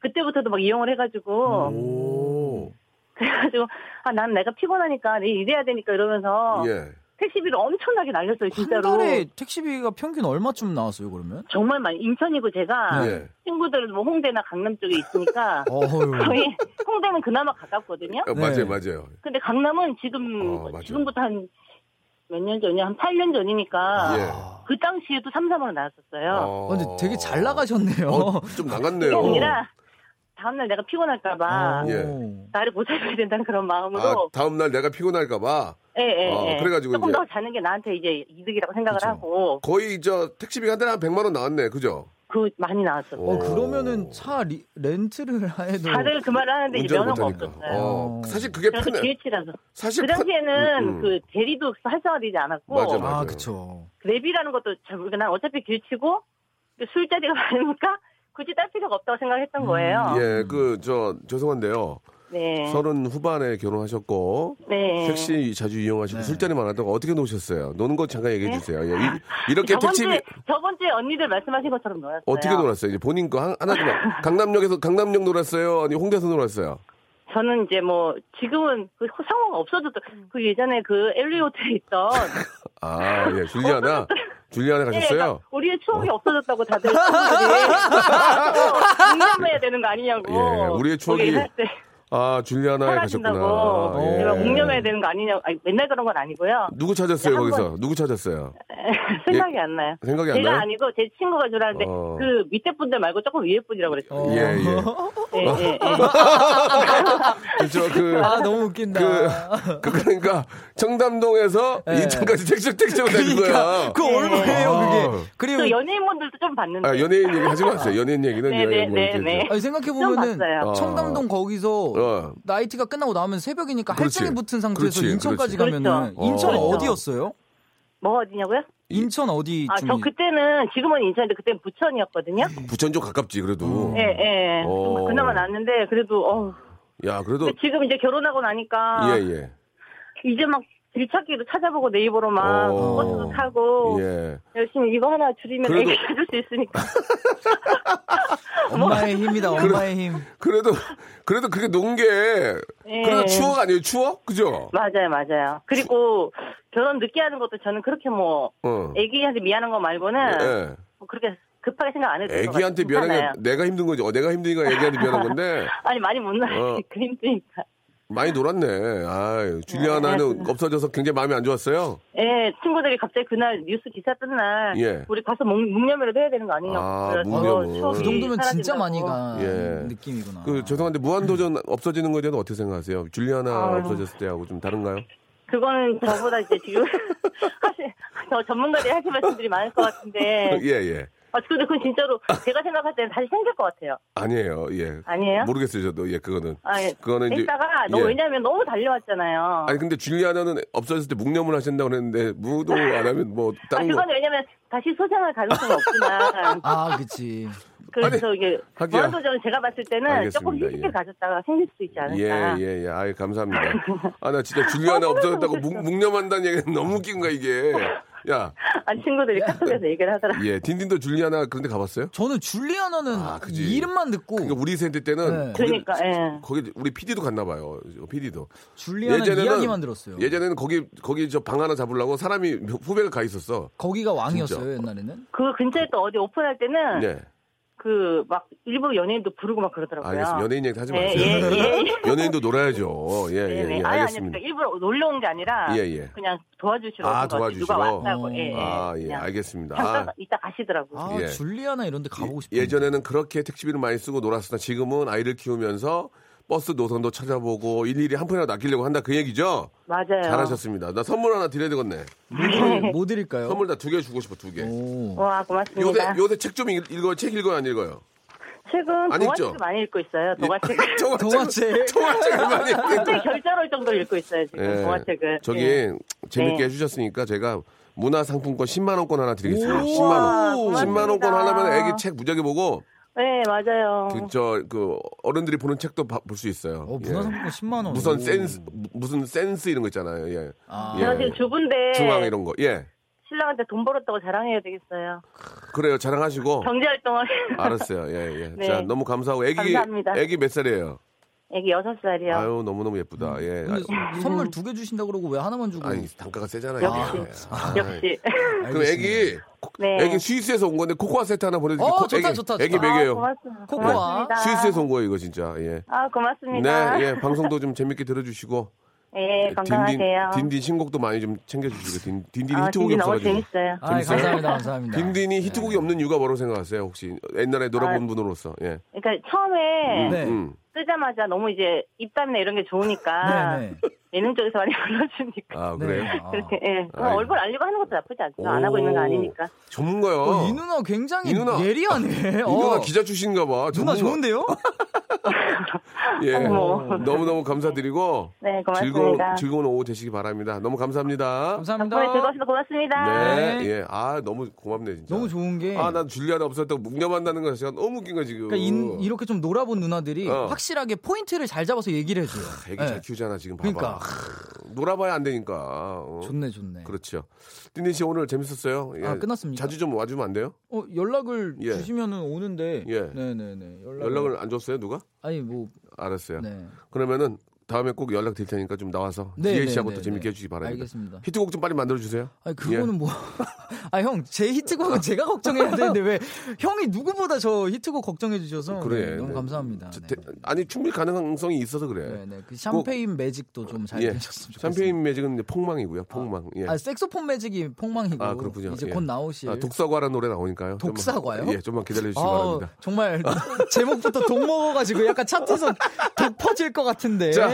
그때부터도 막 이용을 해가지고 음. 오. 그래가지고 아 난 내가 피곤하니까 일해야 되니까 이러면서 예. 택시비를 엄청나게 날렸어요 한 진짜로. 달에 택시비가 평균 얼마쯤 나왔어요 그러면? 정말 많이 인천이고 제가 예. 친구들 뭐 홍대나 강남 쪽에 있으니까. 거의 홍대는 그나마 가깝거든요. 어, 네. 맞아요, 맞아요. 근데 강남은 지금 어. 지금부터 한 몇 년 전이야 한 8년 전이니까 예. 그 당시에도 3, 4만 원 나왔었어요. 어. 아, 근데 되게 잘 나가셨네요. 어, 좀 나갔네요. 그게 아니라 다음날 내가 피곤할까봐 예. 오. 나를 보살펴야 된다는 그런 아, 마음으로 다음날 내가 피곤할까봐 예, 예, 아, 예. 그래가지고 조금 이제- 더 자는 게 나한테 이제 이득이라고 생각을 그쵸. 하고 거의 저 택시비가 한 달에 한 100만 원 나왔네. 그죠? 그 많이 나왔었어요. 어 그러면은 차 리, 렌트를 해도 다들 그 말을 하는데 이제 면허가 못하니까. 없었어요. 어, 사실 그게 편해. GH라서 사실 그 편- 당시에는 음, 음. 그 대리도 활성화되지 않았고 맞아, 맞아. 아 그쵸. 랩이라는 것도 잘 모르겠고 난 어차피 길치고 그 술자리가 많으니까 굳이 딸 필요가 없다고 생각했던 거예요. 예, 그 저 죄송한데요. 네. 서른 후반에 결혼하셨고 네. 택시 자주 이용하시고 네. 술자리 많았다고 어떻게 노셨어요? 노는 거 잠깐 얘기해 네. 주세요. 예. 이, 이렇게 저번 택시 주에 저번 주에 언니들 말씀하신 것처럼 놀았어요. 어떻게 놀았어요? 이제 본인 거 한- 하나 좀 강남역에서 강남역 놀았어요? 아니 홍대에서 놀았어요? 저는 이제 뭐 지금은 그 상호가 없어졌던 그 예전에 그 엘리오트에 있던 아, 예. 줄리아나. 줄리아나 예, 가셨어요? 그러니까 우리의 추억이 없어졌다고 다들 공감해야 되는 거 아니냐고. 예, 우리의 추억이. 아, 줄리아나에 가셨구나. 사라진다고 예. 제가 묵념해야 되는 거 아니냐고. 아니, 맨날 그런 건 아니고요. 누구 찾았어요, 한 거기서? 누구 찾았어요? 생각이 안 나요. 생각이 안 제가 나요? 아니고 제 친구가 줄 알았는데 어. 그 밑에 분들 말고 조금 위에 분이라고 그랬어요. 어. 예, 예. 예, 예, 예. 그렇죠. 그, 아 너무 웃긴다. 그, 그, 그러니까, 청담동에서 네. 인천까지 택시, 택시로 다닌 거야. 그러니까 그 얼마예요 아. 그게? 그리고 그 연예인분들도 좀 봤는데. 아, 연예인 얘기 하지 마세요. 연예인 얘기는. 네, 예, 네, 뭐 네, 네. 아니 생각해 좀 보면은 봤어요. 어. 청담동 거기서 어. 나이트가 끝나고 나면 새벽이니까 그렇지. 할증이 붙은 상태에서 그렇지, 인천까지 그렇지. 가면은 그렇죠. 인천 어. 어. 디였어요 뭐 어디냐고요? 인천 어디 아, 좀저 그때는 지금은 인천인데 그때는 부천이었거든요. 부천 좀 가깝지, 그래도. 예, 예. 어. 좀 그나마 났는데 그래도 어. 야, 그래도. 근데 지금 이제 결혼하고 나니까 예, 예. 이제 막 길찾기도 찾아보고 네이버로 막 어. 버스도 타고 예. 열심히 이거 하나 줄이면 그래도- 애기 찾을 수 있으니까. 엄마의 힘이다 엄마의 힘. 그래도, 그래도 그게 논 게, 예. 그래도 추억 아니에요, 추억? 그죠? 맞아요, 맞아요. 그리고 결혼 늦게 하는 것도 저는 그렇게 뭐 어. 애기한테 미안한 거 말고는 예. 뭐 그렇게 급하게 생각 안 해도 애기한테. 미안한 게. 내가 힘든 거지. 어, 내가 힘드니까 애기한테 미안한 건데 아니 많이 못 나가니까 어. 힘드니까. 많이 놀았네. 아, 줄리아나는 네. 없어져서 굉장히 마음이 안 좋았어요. 예, 친구들이 갑자기 그날 뉴스 기사 뜬 날 예. 우리 가서 묵, 묵념이라도 해야 되는 거 아니냐고. 아, 묵념을. 추억이 그 정도면 진짜. 많이 가 예. 느낌이구나. 그 죄송한데 무한도전 없어지는 거에 대해서 어떻게 생각하세요? 줄리아나 아유. 없어졌을 때하고 좀 다른가요? 그거는 저보다 이제 지금 사실 저 전문가들이 하실 말씀들이 많을 것 같은데. 예, 예. 아, 근데 그건 진짜로 제가 생각할 때는 다시 생길 것 같아요. 아니에요. 예. 아니에요? 모르겠어요, 저도. 예, 그거는. 아, 예. 그거는 이제 이따가 예. 왜냐하면 너무 달려왔잖아요. 아니 근데 줄리아나는 없어졌을 때 묵념을 하신다고 그랬는데 무도 안 하면 뭐 아, 다른 거 그거는 왜냐면 다시 소생할 가능성이 없지만. 아 그치. 그래서 이게 하기야. 무한도전은 제가 봤을 때는 조금 알겠습니다. 휴식을 예. 가졌다가 생길 수 있지 않을까. 예, 예, 예. 아이, 감사합니다. 아, 나 진짜 줄리아나 어, 없어졌다고. 묵, 묵념한다는 얘기는 너무 웃긴 거야, 이게. 야, 아 친구들이 카톡에서 얘기를 하더라. 예. 딘딘도 줄리아나 그런 데 가봤어요? 저는 줄리아나는 아. 이름만 듣고 그러니까 우리 세대 때는 네. 거기, 그러니까, 예. 거기 우리 PD도 갔나 봐요. PD도. 줄리아나 이야기만 들었어요. 예전에는 거기 거기 저 방 하나 잡으려고 사람이 후배가 가 있었어. 거기가 왕이었어요 옛날에는. 그 근처에 또 어디 오픈할 때는 네. 그 막 일부 연예인도 부르고 막 그러더라고요. 알겠습니다. 연예인 얘기 하지 예, 마세요. 예, 예. 연예인도 놀아야죠. 예, 네, 예, 네. 예. 아니, 아니, 알겠습니다. 그러니까 일부러 놀러 온 게 아니라 예, 예. 그냥 도와주시러 아. 도와주시러? 누가 왔다고. 예, 예. 아, 예, 알겠습니다. 잠깐 아, 이따 가시더라고. 아 예. 줄리아나 이런 데 가보고 싶어. 예전에는 그렇게 택시비를 많이 쓰고 놀았으나 지금은 아이를 키우면서 버스 노선도 찾아보고 일일이 한 푼이라도 아끼려고 한다 그 얘기죠? 맞아요. 잘하셨습니다. 나 선물 하나 드려야 되겠네. 뭐, 드릴- 뭐 드릴까요? 선물 다 두 개 주고 싶어, 두 개. 오. 와 요새, 고맙습니다. 요새 책 좀 읽어요? 책 읽어요? 안 읽어요? 책은 안 동화책을 읽죠? 많이 읽고 있어요. 동화책. 동화책. 동화책을 많이 읽고 갑자기 결절할 정도로 읽고 있어요 지금 예. 동화책을. 저기 예. 재밌게 네. 해주셨으니까 제가 문화상품권 10만 원권 하나 드리겠습니다. 오. 10만 원. 와, 10만 원권. 하려면 애기 책 무지하게 보고 네 맞아요. 그 저 그 어른들이 보는 책도 볼 수 있어요. 어, 예. 문화상품권 10만 원. 무슨 오. 센스 무슨 센스 이런 거 있잖아요. 예. 아. 제가 예. 지금 주부인데 중앙 이런 거. 예. 신랑한테 돈 벌었다고 자랑해야 되겠어요. 그래요. 자랑하시고 경제 활동을. 알았어요. 예, 예. 네. 자, 너무 감사하고 애기 감사합니다. 애기 몇 살이에요? 애기 여섯 살이요. 아유, 너무너무 예쁘다. 예. 근데 선- 선물 두 개 주신다 그러고 왜 하나만 주고? 아니, 단가가 세잖아요. 역시. 아, 역시. 그럼 애기 네. 애기 스위스에서 온 건데 코코아 세트 하나 보내 드릴게요. 어, 좋다, 애기, 좋다, 애기 좋다. 먹여요. 아, 고맙습니다. 코코아. 고맙습니다. 스위스에서 온 거예요, 이거 진짜. 예. 아 고맙습니다. 네, 예. 방송도 좀 재밌게 들어 주시고 예, 건강하세요. 딘딘, 딘딘 신곡도 많이 좀 챙겨 주시고 딘, 딘딘이 아, 히트곡이 딘딘 너무 없어 가지고. 재밌어요. 아, 재밌어요? 감사합니다, 감사합니다. 딘딘이 히트곡이 없는 이유가 뭐라고 생각하세요, 혹시? 옛날에 놀아본 아, 분으로서. 예. 그러니까 처음에 네. 음. 뜨자마자 너무 이제 입담이나 이런 게 좋으니까 네, 네. 예능 쪽에서 많이 불러주니까. 아, 그래요? 네. 아. 그렇게, 예. 뭐 아이. 얼굴 알리고 하는 것도 나쁘지 않죠. 안 하고 있는 거 아니니까. 전문가요. 어, 이 누나 굉장히 이 누나- 예리하네. 이 어. 누나 기자 출신인가 봐. 누나 전문가. 좋은데요? 예. 어머. 너무너무 감사드리고 네, 즐거운, 고맙습니다. 즐거운 오후 되시기 바랍니다. 너무 감사합니다. 감사합니다. 덕분에 즐거워서 고맙습니다. 네. 네. 예. 아, 너무 고맙네, 진짜. 너무 좋은 게 아, 난 줄리아나 없었다고 묵념한다는 거 제가 너무 웃긴 거 지금. 그러니까 인- 이렇게 좀 놀아본 누나들이 어. 확실하게 포인트를 잘 잡아서 얘기를 해줘요. 애기 네. 잘 키우잖아, 지금 봐봐. 그러니까 놀아봐야 안 되니까. 어. 좋네 좋네. 그렇죠. 딘딘 씨 오늘 재밌었어요? 예. 아, 끝났습니까? 자주 좀 와주면 안 돼요? 어 연락을 예. 주시면은 오는데. 예. 네네네. 연락을, 연락을 안 줬어요, 누가? 아니 뭐 알았어요. 네. 그러면은 다음에 꼭 연락 드릴 테니까 좀 나와서 네, 지혜 네, 씨하고 네, 또 재밌게 네. 해주시기 바랍니다. 알겠습니다. 히트곡 좀 빨리 만들어 주세요. 아니 그거는 뭐. 아 형 제 히트곡은 제가 걱정해야 되는데 왜 형이 누구보다 저 히트곡 걱정해 주셔서 그래, 네, 너무 네. 감사합니다. 저, 네. 대- 아니 충분히 가능성이 있어서 그래. 네, 네. 그 샴페인 매직도 좀잘 예. 되셨으면 좋겠습니다. 샴페인 매직은 이제 폭망이고요. 폭망. 예. 아, 색소폰 매직이 폭망이고 아, 그렇군요. 이제 예. 곧 나오실 아, 독사과라는 노래 나오니까요. 좀만- 독사과요? 예, 좀만 기다려 주시기 아, 바랍니다. 정말 제목부터 독 먹어가지고 약간 차트에서 독 퍼질 것 같은데. 자,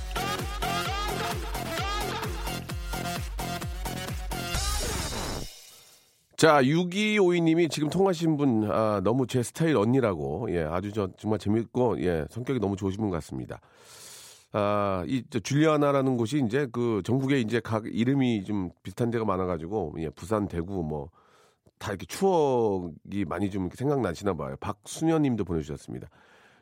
자, 6252님이 지금 통화하신 분, 아, 너무 제 스타일 언니라고, 예, 아주 저, 정말 재밌고, 예, 성격이 너무 좋으신 분 같습니다. 아, 이, 저, 줄리아나라는 곳이 이제 그 전국에 이제 각 이름이 좀 비슷한 데가 많아가지고, 예, 부산, 대구, 뭐, 다 이렇게 추억이 많이 좀 생각나시나 봐요. 박순현 님도 보내주셨습니다.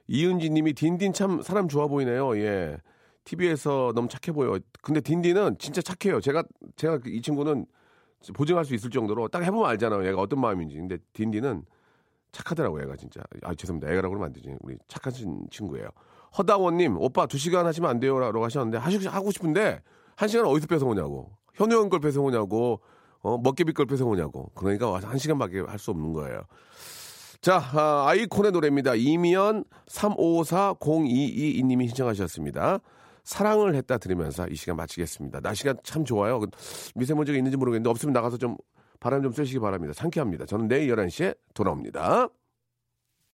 이은지 님이 딘딘 참 사람 좋아 보이네요. 예. TV에서 너무 착해 보여. 근데 딘딘은 진짜 착해요. 제가, 제가 그이 친구는 보증할 수 있을 정도로 딱 해보면 알잖아요. 얘가 어떤 마음인지. 근데 딘딘은 착하더라고요. 얘가 진짜. 아 죄송합니다. 애가라고 그러면 안 되지. 우리 친- 친구예요. 허다원님, 오빠 두 시간 하시면 안 돼요. 라고 하셨는데 하시, 하고 싶은데 한 시간 어디서 뺏어오냐고. 현우 형 걸 뺏어오냐고. 어, 먹개비 걸 뺏어오냐고. 그러니까 와서 한 시간밖에 할 수 없는 거예요. 자, 아, 아이콘의 노래입니다. 이미연 354022님이 신청하셨습니다. 사랑을 했다 들으면서 이 시간 마치겠습니다. 날씨가 참 좋아요. 그 미세먼지가 있는지 모르겠는데 없으면 나가서 좀 바람 좀 쐬시기 바랍니다. 상쾌합니다. 저는 내일 11시에 돌아옵니다.